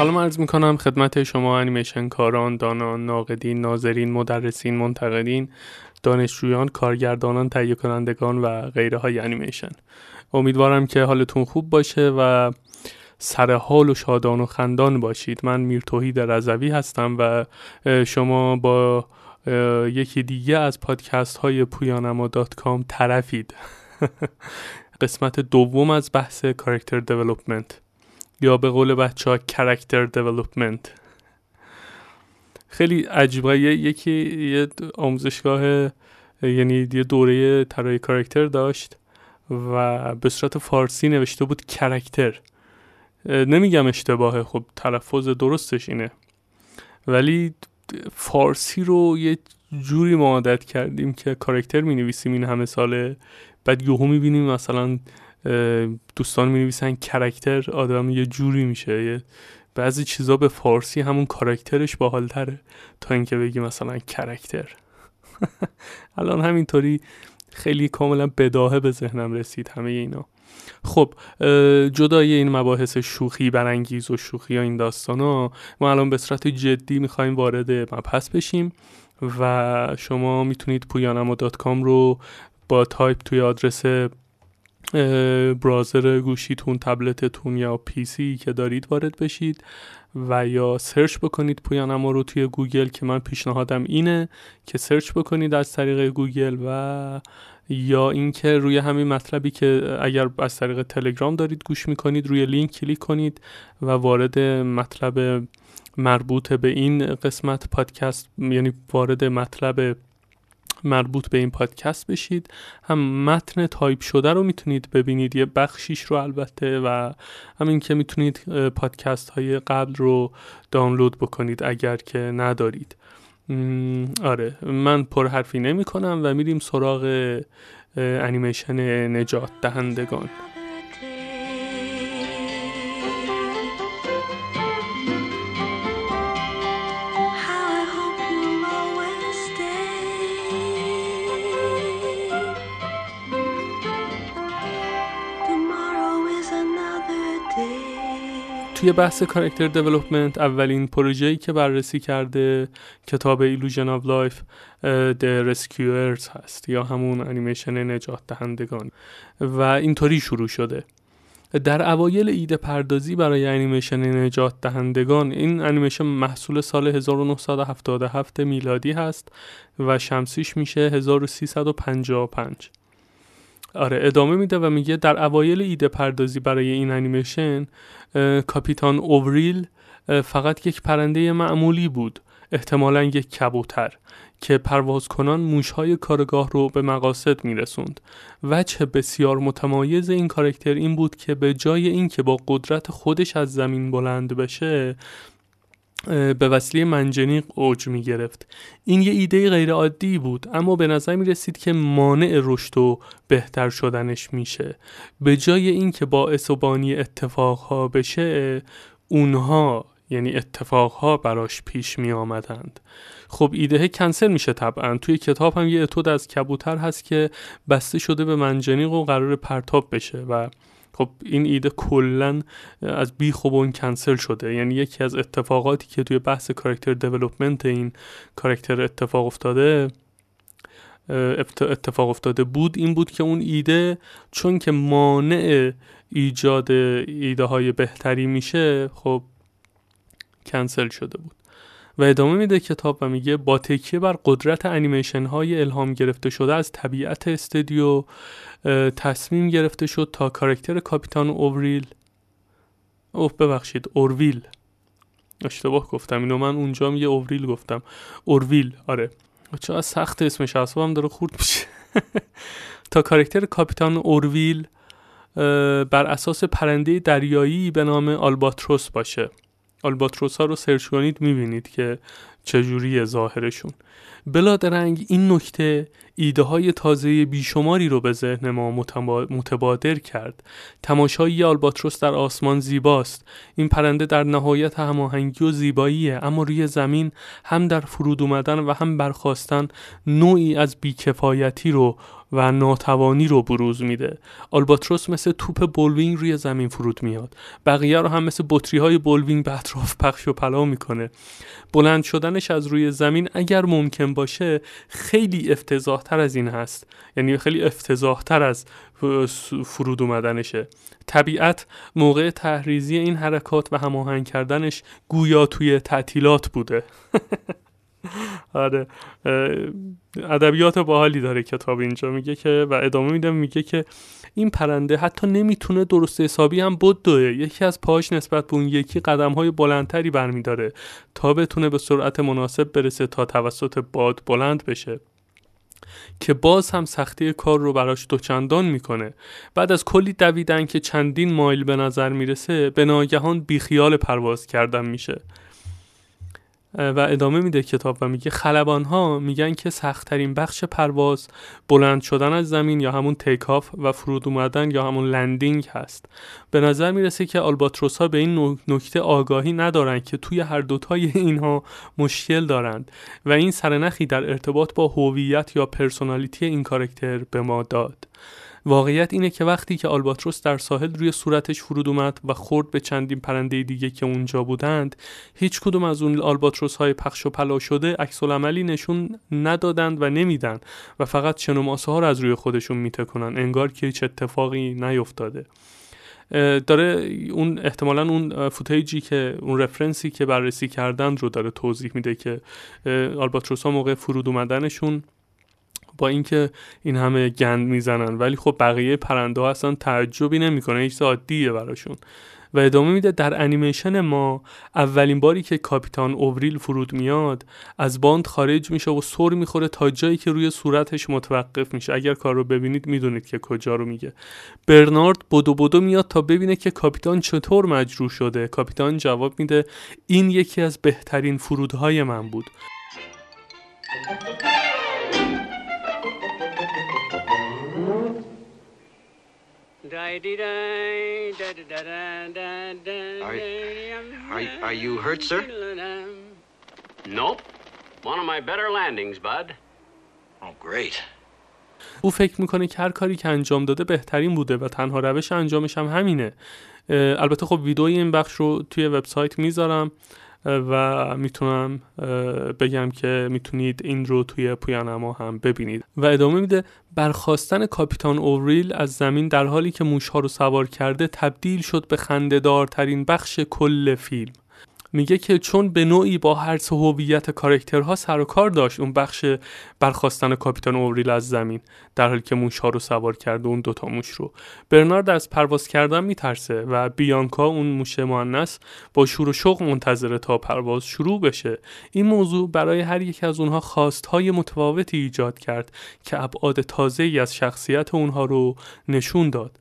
سلام عرض می‌کنم خدمت شما انیمیشن کاران، دانان، ناقدین، ناظرین، مدرسین، منتقدین، دانشجویان، کارگردانان، تهیه کنندگان و غیره های انیمیشن. امیدوارم که حالتون خوب باشه و سر حال و شادان و خندان باشید. من میر توحید رضوی هستم و شما با یکی دیگه از پادکست های پویانما dot com طرفید. قسمت دوم از بحث character development یا به قول بچه ها character development خیلی عجیبه. یکی یه آموزشگاه یعنی یه دوره طراحی کارکتر داشت و به صورت فارسی نوشته بود کرکتر نمیگم اشتباهه خب تلفظ درستش اینه. ولی فارسی رو یه جوری ما عادت کردیم که کارکتر می نویسیم این همه ساله. بعد یهو می بینیم مثلا دوستان می نویسن کرکتر آدم یه جوری میشه. بعضی چیزا به فارسی همون کارکترش باحالتره تا اینکه بگی مثلا کرکتر الان همینطوری خیلی کاملا بداهه به ذهنم رسید همه اینا. خب جدای این مباحث شوخی برانگیز و شوخی یا این داستان ها ما الان به صورت جدی می‌خوایم وارد مبحث بشیم و شما می‌تونید پویانما رو با تایپ توی آدرس browser گوشیتون تبلتتون یا PC ی که دارید وارد بشید و یا search بکنید پویانما رو توی گوگل که من پیشنهادم اینه که search بکنید از طریق گوگل و یا اینکه روی همین مطلبی که اگر از طریق تلگرام دارید گوش می‌کنید روی لینک کلیک کنید و وارد مطلب مربوط به این قسمت پادکست یعنی وارد مطلب مربوط به این پادکست بشید. هم متن تایپ شده رو می‌تونید ببینید یه بخشیش رو البته و همین که می‌تونید پادکست های قبل رو دانلود بکنید اگر که ندارید. آره من پر حرفی نمی کنم و میریم سراغ انیمیشن نجات دهندگان. توی بحث character development اولین پروژه‌ای که بررسی کرده کتاب Illusion of Life The Rescuers هست یا همون انیمیشن نجات دهندگان و اینطوری شروع شده. در اوایل ایده پردازی برای انیمیشن نجات دهندگان این انیمیشن محصول سال 1977 میلادی هست و شمسیش میشه 1355 آره ادامه میده و میگه در اوایل ایده پردازی برای این انیمیشن کاپیتان اووریل فقط یک پرنده معمولی بود احتمالا یک کبوتر که پرواز کنان موشهای کارگاه رو به مقاصد میرسوند. وجه بسیار متمایز این کارکتر این بود که به جای اینکه با قدرت خودش از زمین بلند بشه به وسیله منجنیق اوج می گرفت این یه ایده غیر عادی بود اما به نظر می رسید که مانع رشد و بهتر شدنش میشه. به جای اینکه باعث و بانی اتفاقها بشه اونها یعنی اتفاقها براش پیش می آمدند خب ایده کنسل میشه طبعا. توی کتاب هم یه اتود از کبوتر هست که بسته شده به منجنیق و قرار پرتاب بشه و خب این ایده کلا از بی خوب اون کنسل شده. یعنی یکی از اتفاقاتی که توی بحث کارکتر دیولپمنت این کارکتر اتفاق افتاده اتفاق افتاده بود این بود که اون ایده چون که مانع ایجاد ایده های بهتری میشه خب کنسل شده بود. و ادامه میده کتاب و میگه با تکیه بر قدرت انیمیشن های الهام گرفته شده از طبیعت استودیو تصمیم گرفته شد تا کارکتر کاپیتان اوریل اوه ببخشید اورویل. اشتباه گفتم اینو من اونجا یه اوریل گفتم. اورویل آره. چه سخت اسمش هم داره خورد میشه. تا کارکتر کاپیتان اورویل بر اساس پرنده دریایی به نام آلباتروس باشه. آلباتروس ها رو سرچ کنید می‌بینید که چجوری ظاهرشون. بلا درنگ این نکته ایده های تازه بیشماری رو به ذهن ما متبادر کرد. تماشای آلباتروس در آسمان زیباست. این پرنده در نهایت هماهنگی و زیباییه اما روی زمین هم در فرود اومدن و هم برخاستن نوعی از بیکفایتی رو و ناتوانی رو بروز میده. آلباتروس مثل توپ بولینگ روی زمین فرود میاد. بقیه رو هم مثل بطری های بولینگ به اطراف پخش و پلا می‌کنه. بلند شدنش از روی زمین اگر ممکن باشه خیلی افتضاح تر از این هست. یعنی خیلی افتضاح تر از فرود اومدنشه. طبیعت موقع تحریزی این حرکات و هماهنگ کردنش گویا توی تعطیلات بوده. آره. ادبیات باحالی داره کتاب اینجا. میگه که و ادامه میده میگه که این پرنده حتی نمی‌تونه درست حسابی هم بدوه یکی از پاش نسبت به اون یکی قدم های بلندتری برمیداره تا بتونه به سرعت مناسب برسه تا توسط باد بلند بشه. که باز هم سختی کار رو براش دوچندان می‌کنه. بعد از کلی دویدن که چندین مایل به نظر می‌رسه به ناگهان بیخیال پرواز کردن میشه. و ادامه میده کتاب و میگه خلبان ها میگن که سختترین بخش پرواز بلند شدن از زمین یا همون تیکاف و فرود اومدن یا همون لندینگ هست. به نظر می‌رسه که آلباتروس ها به این نکته آگاهی ندارن که توی هر دوتای اینها مشکل دارند و این سرنخی در ارتباط با هویت یا personality این کاراکتر به ما داد. واقعیت اینه که وقتی که آلباتروس در ساحل روی صورتش فرود اومد و خورد به چندین پرنده دیگه که اونجا بودند هیچ کدوم از اون آلباتروس های پخش و پلا شده عکس‌العملی نشون ندادند و نمیدن و فقط شن و ماسه‌ها رو از روی خودشون می‌تکونن انگار که هیچ اتفاقی نیفتاده. داره اون احتمالا اون footage ی که اون reference ی که بررسی کردن رو داره توضیح میده که آلباتروس ها موقع فرود اومدنشون با اینکه این همه گند می‌زنن. ولی خب بقیه پرنده ها اصلا تعجبی نمی‌کنه. هیچ عادیه براشون. و ادامه میده در انیمیشن ما اولین باری که کاپیتان اووریل فرود میاد از باند خارج میشه و سر می‌خوره تا جایی که روی صورتش متوقف میشه. اگر کار رو ببینید می‌دونید که کجا رو میگه. برنارد بدو بدو میاد تا ببینه که کاپیتان چطور مجروح شده. کاپیتان جواب میده این یکی از بهترین فرودهای من بود. Are, are, you hurt, sir? Nope. One of my better landings, bud. Oh, great. او فکر می‌کنه که هر کاری که انجام داده بهترین بوده و تنها روش انجامش هم همینه البته خب ویدئوی این بخش رو توی وبسایت می‌ذارم و می‌تونم بگم که می‌تونید این رو توی پویانما هم ببینید. و ادامه میده برخواستن کاپیتان اوریل از زمین در حالی که موشها رو سوار کرده تبدیل شد به خندهدارترین بخش کل فیلم. میگه که چون به نوعی با هر هویت کارکترها سر و کار داشت اون بخش برخواستن کاپیتان اوریل از زمین در حالی که موش ها رو سوار کرده اون دوتا موش رو. برنارد از پرواز کردن میترسه و بیانکا اون موش مؤنث با شور و شوق منتظره تا پرواز شروع بشه. این موضوع برای هر یک از اونها خواستهای متفاوتی ایجاد کرد که ابعاد تازه ای از شخصیت اونها رو نشون داد.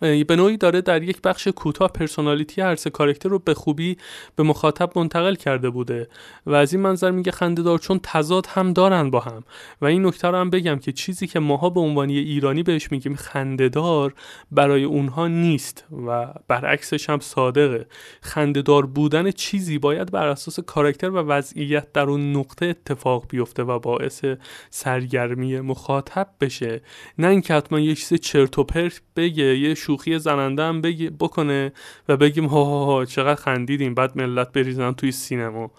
به نوعی داره در یک بخش کوتاه پرسونالیتی هر سه کارکتر رو به خوبی به مخاطب منتقل کرده بوده و از این منظر میگه خندهدار چون تضاد هم دارن با هم. و این نکته رو هم بگم که چیزی که ماها به عنوان ایرانی بهش میگیم خندهدار برای اونها نیست و برعکسش هم صادقه. خندهدار بودن چیزی باید بر اساس کارکتر و وضعیت در اون نقطه اتفاق بیفته و باعث سرگرمی مخاطب بشه. نه اینکه حتما یه چیز چرت و پرت بگه یه شوخی زننده هم بگی بکنه و بگیم ها ها ها چقدر خندیدیم. بعد ملت بریزن توی سینما.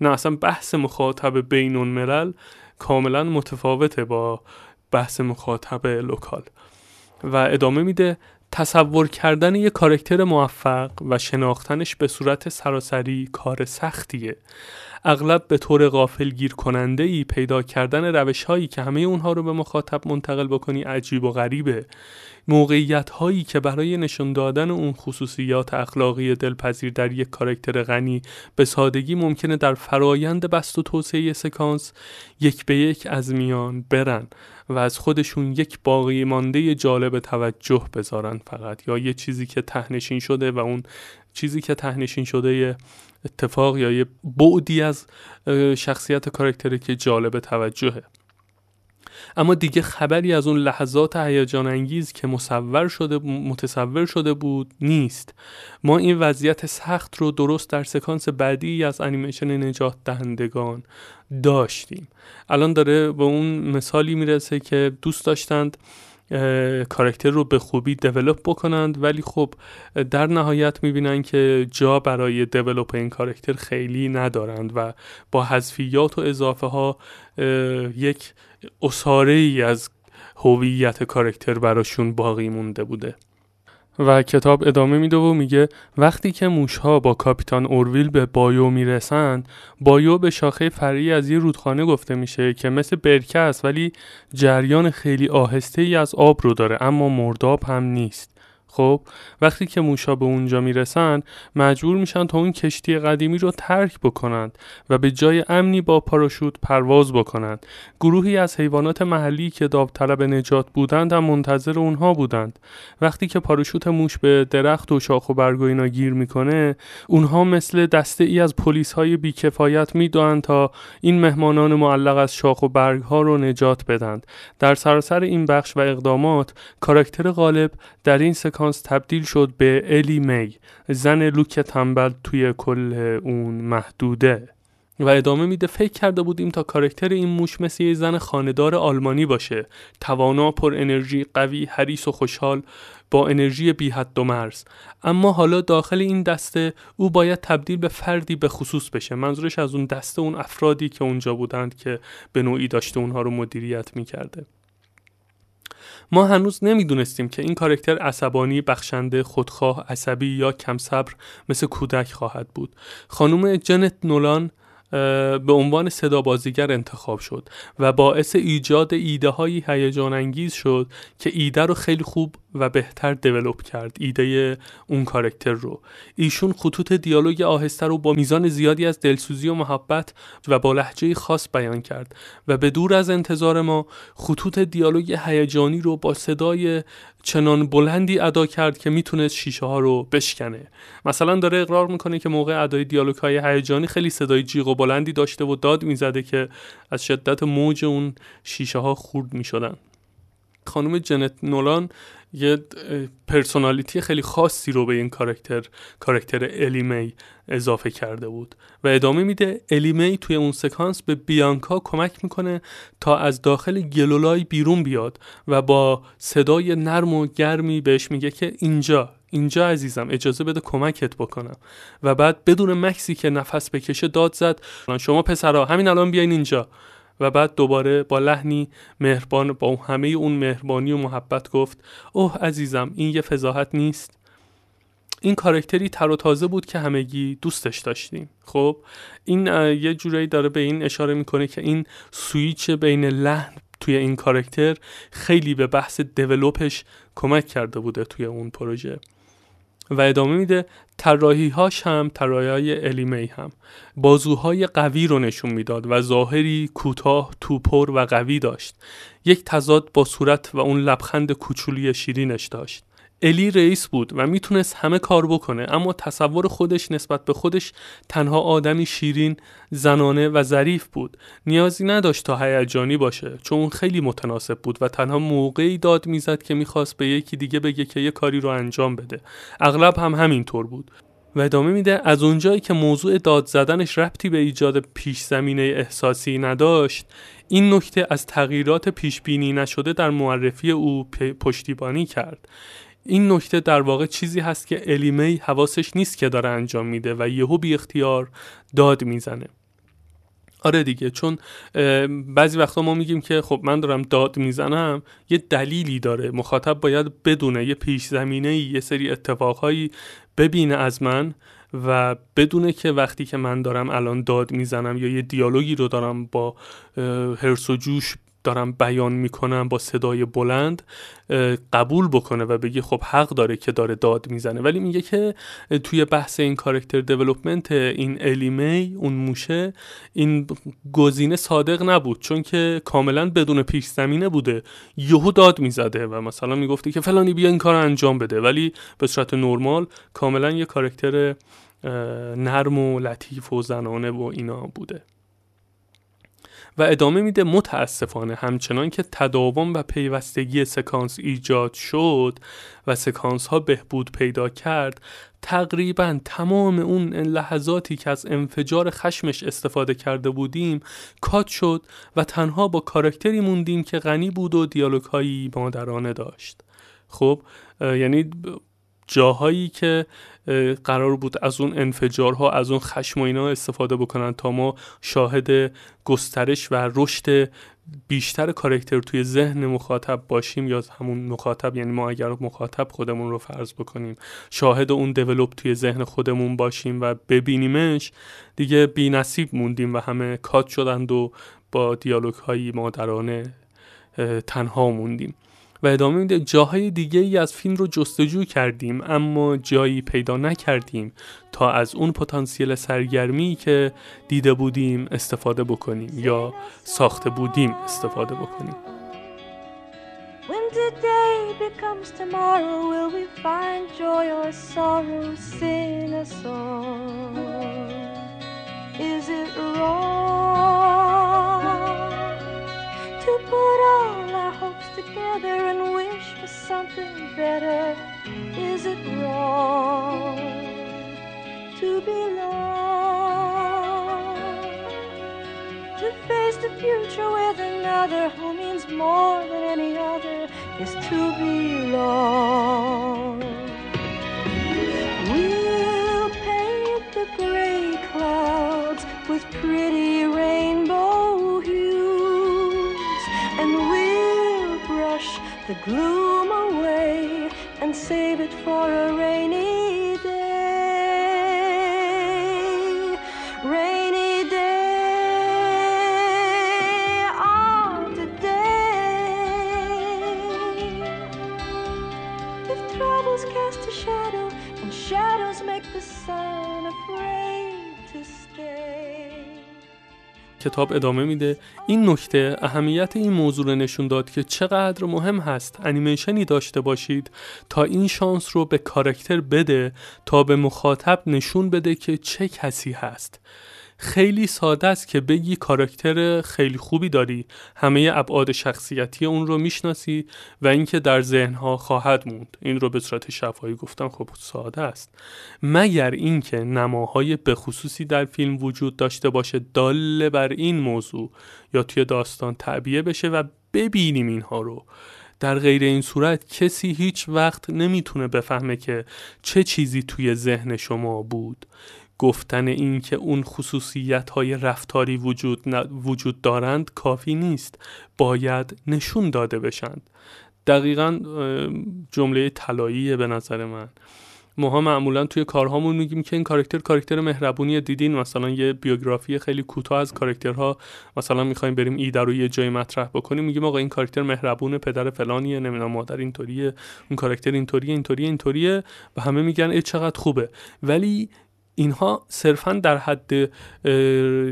نه اصلا بحث مخاطب بین‌الملل کاملا متفاوته با بحث مخاطب local. و ادامه میده تصور کردن یک کاراکتر موفق و شناختنش به صورت سراسری کار سختیه. اغلب به طور غافل گیر کننده ای پیدا کردن روش هایی که همه اونها رو به مخاطب منتقل بکنی عجیب و غریبه. موقعیت هایی که برای نشان دادن اون خصوصیات اخلاقی دلپذیر در یک کارکتر غنی به سادگی ممکنه در فرایند بست و توسعه سکانس یک به یک از میان برن و از خودشون یک باقی مانده جالب توجه بذارن فقط یا یه چیزی که تهنشین شده و اون چیزی که تهنشین شده اتفاق یا یه بعدی از شخصیت کارکتری که جالب توجهه. اما دیگه خبری از اون لحظات هیجان انگیز که مصور شده متصور شده بود نیست. ما این وضعیت سخت رو درست در سکانس بعدی از انیمیشن نجات دهندگان داشتیم. الان داره به اون مثالی می‌رسه که دوست داشتند کارکتر رو به خوبی دیولپ بکنند. ولی خب در نهایت می‌بینن که جا برای دیولپ این کارکتر خیلی ندارند و با حذفیات و اضافه ها یک اصاره ای از هویت کارکتر براشون باقی مونده بوده. و کتاب ادامه میده و میگه وقتی که موشها با کاپیتان اورویل به بایو می‌رسن بایو به شاخه فرعی از یه رودخانه گفته میشه که مثل برکه است ولی جریان خیلی آهسته ای از آب رو داره اما مرداب هم نیست. خب وقتی که موشا به اونجا می‌رسن مجبور میشن تا اون کشتی قدیمی رو ترک بکنند و به جای امنی با پاراشوت پرواز بکنند. گروهی از حیوانات محلی که داوطلب نجات بودند هم منتظر اونها بودند. وقتی که پاراشوت موش به درخت و شاخ و برگ و اینا گیر می‌کنه اونها مثل دسته ای از پلیس های بیکفایت می‌دوند تا این مهمانان معلق از شاخ و برگ ها رو نجات بدند. در سراسر این بخش و اقدامات کاراکتر غالب در این سکانس تبدیل شد به الی می زن لوک تنبل توی کل اون محدوده. و ادامه میده فکر کرده بودیم تا کارکتر این موش مثل یه زن خاندار آلمانی باشه. توانا پر انرژی قوی حریص و خوشحال با انرژی بی حد و مرز. اما حالا داخل این دسته او باید تبدیل به فردی به خصوص بشه. منظورش از اون دسته اون افرادی که اونجا بودند که به نوعی داشته اونها رو مدیریت می‌کرده. ما هنوز نمی‌دونستیم که این کارکتر عصبانی بخشنده خودخواه عصبی یا کم صبر مثل کودک خواهد بود. خانم جنت نولان به عنوان صدا بازیگر انتخاب شد و باعث ایجاد ایده های هیجان انگیز شد که ایده رو خیلی خوب و بهتر دیولپ کرد ایده اون کارکتر رو. ایشون خطوط دیالوگ آهسته رو با میزان زیادی از دلسوزی و محبت و با لحجه خاص بیان کرد و به دور از انتظار ما خطوط دیالوگ هیجانی رو با صدای چنان بلندی ادا کرد که می‌تونست شیشه ها رو بشکنه. مثلا داره اقرار می‌کنه که موقع ادای دیالوگ های هیجانی خیلی صدای جیغ و بلندی داشته و داد می‌زده که از شدت موج اون شیشه ها خورد می‌شدن. خانم جنت نولان یه پرسونالیتی خیلی خاصی رو به این کارکتر کارکتر الیمی اضافه کرده بود و ادامه میده الیمی توی اون سکانس به بیانکا کمک می‌کنه تا از داخل گلولای بیرون بیاد و با صدای نرم و گرمی بهش میگه که اینجا اینجا عزیزم اجازه بده کمکت بکنم. و بعد بدون مکسی که نفس بکشه داد زد. شما پسرها همین الان بیاین اینجا. و بعد دوباره با لحنی مهربان با همه اون مهربانی و محبت گفت اوه عزیزم این یه فضاحت نیست. این کارکتری تر و تازه بود که همگی دوستش داشتیم. خب این یه جورایی داره به این اشاره می‌کنه که این سویچ بین لحن توی این کارکتر خیلی به بحث دیولوپش کمک کرده بوده توی اون پروژه. و ادامه میده طراحی هاش هم طراحی های الیمی هم. بازوهای قوی رو نشون می‌داد و ظاهری کوتاه توپر و قوی داشت. یک تضاد با صورت و اون لبخند کوچولی شیرینش داشت. الی رئیس بود و می‌تونست همه کار بکنه اما تصور خودش نسبت به خودش تنها آدمی شیرین زنانه و ظریف بود. نیازی نداشت تا هیجانی باشه چون خیلی متناسب بود و تنها موقعی داد می‌زد که می‌خواست به یکی دیگه بگه که یه کاری رو انجام بده. اغلب هم همینطور بود. و ادامه میده از اونجایی که موضوع داد زدنش ربطی به ایجاد پیش زمینه احساسی نداشت این نکته از تغییرات پیش بینی نشده در معرفی او پشتیبانی کرد. این نکته در واقع چیزی هست که الیمی حواسش نیست که داره انجام میده و یهو بی اختیار داد می‌زنه. آره دیگه چون بعضی وقتا ما میگیم که خب من دارم داد می‌زنم یه دلیلی داره. مخاطب باید بدونه یه پیش زمینه یه سری اتفاقهایی ببینه از من و بدونه که وقتی که من دارم الان داد می‌زنم یا یه دیالوگی رو دارم با هرس و جوش دارم بیان می‌کنم با صدای بلند قبول بکنه و بگه خب حق داره که داره داد می‌زنه. ولی میگه که توی بحث این کارکتر دیولپمنت این الیمی اون موشه این گزینه صادق نبود. چون که کاملا بدون پیش زمینه بوده. یهو داد می‌زده و مثلا می‌گفته که فلانی بیا این کار انجام بده. ولی به صورت نرمال کاملا یه کارکتر نرم و لطیف و زنانه و اینا بوده. و ادامه میده متاسفانه همچنان که تداوم و پیوستگی سکانس ایجاد شد و سکانس ها بهبود پیدا کرد تقریبا تمام اون لحظاتی که از انفجار خشمش استفاده کرده بودیم کات شد و تنها با کارکتری موندیم که غنی بود و دیالوگ هایی مادرانه داشت. خب یعنی جاهایی که قرار بود از اون انفجارها از اون خشم و اینا استفاده بکنن تا ما شاهد گسترش و رشد بیشتر کارکتر توی ذهن مخاطب باشیم یا همون مخاطب یعنی ما اگر مخاطب خودمون رو فرض بکنیم شاهد اون دیولوب توی ذهن خودمون باشیم و ببینیمش دیگه بی نصیب موندیم و همه کات شدند و با دیالوگ هایی مادرانه تنها موندیم. و ادامه میده جاهای دیگه ای از فیلم رو جستجو کردیم اما جایی پیدا نکردیم تا از اون پتانسیل سرگرمی که دیده بودیم استفاده بکنیم یا ساخته بودیم استفاده بکنیم. Is it wrong? Together and wish for something better? Is it wrong to belong? To face the future with another who means more than any other is to belong. We'll paint the gray clouds with pretty glue. کتاب ادامه میده. این نکته اهمیت این موضوع رو نشون داد که چقدر مهم هست انیمیشنی داشته باشید تا این شانس رو به کارکتر بده تا به مخاطب نشون بده که چه کسی هست. خیلی ساده است که بگی کاراکتر خیلی خوبی داری. همه ابعاد شخصیتی اون رو می‌شناسی و اینکه در ذهنها خواهد موند. این رو به صورت شفاهی گفتم خب ساده است. مگر اینکه نماهای بخصوصی در فیلم وجود داشته باشه داله بر این موضوع یا توی داستان تعبیه بشه و ببینیم اینها رو. در غیر این صورت کسی هیچ وقت نمی‌تونه بفهمه که چه چیزی توی ذهن شما بود. گفتن این که اون خصوصیت های رفتاری وجود, وجود دارند کافی نیست. باید نشون داده بشند. دقیقا جمله طلاییه به نظر من. ماها معمولا توی کارهامون میگیم که این کارکتر کارکتر مهربونی دیدین مثلا یه بیوگرافی خیلی کوتاه از کارکترها مثلا می‌خوایم بریم ایده رو یه جای مطرح بکنیم. میگیم آقا این کاراکتر مهربونه پدر فلانیه. نمی‌دونم مادر اینطوریه. اون کاراکتر اینطوریه اینطوریه اینطوریه. و همه میگن ای چقدر خوبه. ولی اینها صرفا در حد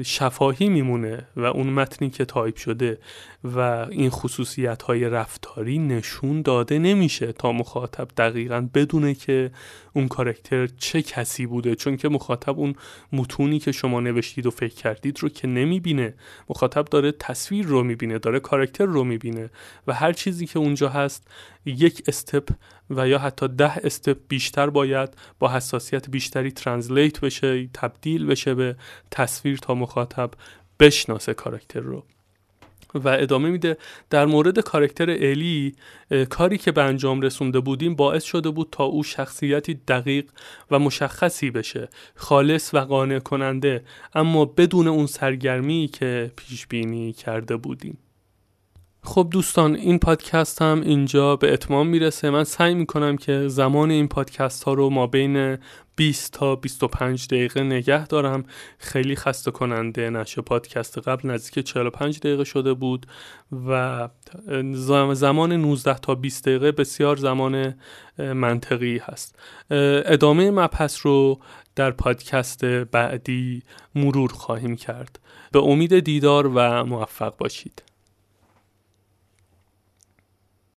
شفاهی میمونه و اون متنی که تایپ شده. و این خصوصیت های رفتاری نشون داده نمیشه تا مخاطب دقیقا بدونه که اون کاراکتر چه کسی بوده. چون که مخاطب اون متونی که شما نوشتید و فکر کردید رو که نمی‌بینه. مخاطب داره تصویر رو می‌بینه داره کارکتر رو می‌بینه و هر چیزی که اونجا هست یک استپ و یا حتی ده استپ بیشتر باید با حساسیت بیشتری ترنسلیت بشه تبدیل بشه به تصویر تا مخاطب بشناسه کاراکتر رو. و ادامه میده. در مورد کارکتر الی کاری که به انجام رسونده بودیم باعث شده بود تا او شخصیتی دقیق و مشخصی بشه خالص و قانع کننده اما بدون اون سرگرمی که پیش بینی کرده بودیم. خب دوستان این پادکست هم اینجا به اتمام می‌رسه. من سعی می‌کنم که زمان این پادکست ها رو ما بین 20 تا 25 دقیقه نگه دارم. خیلی خسته کننده نشه. پادکست قبل نزدیک 45 دقیقه شده بود و زمان 19 تا 20 دقیقه بسیار زمان منطقی هست. ادامه مبحث رو در پادکست بعدی مرور خواهیم کرد. به امید دیدار و موفق باشید.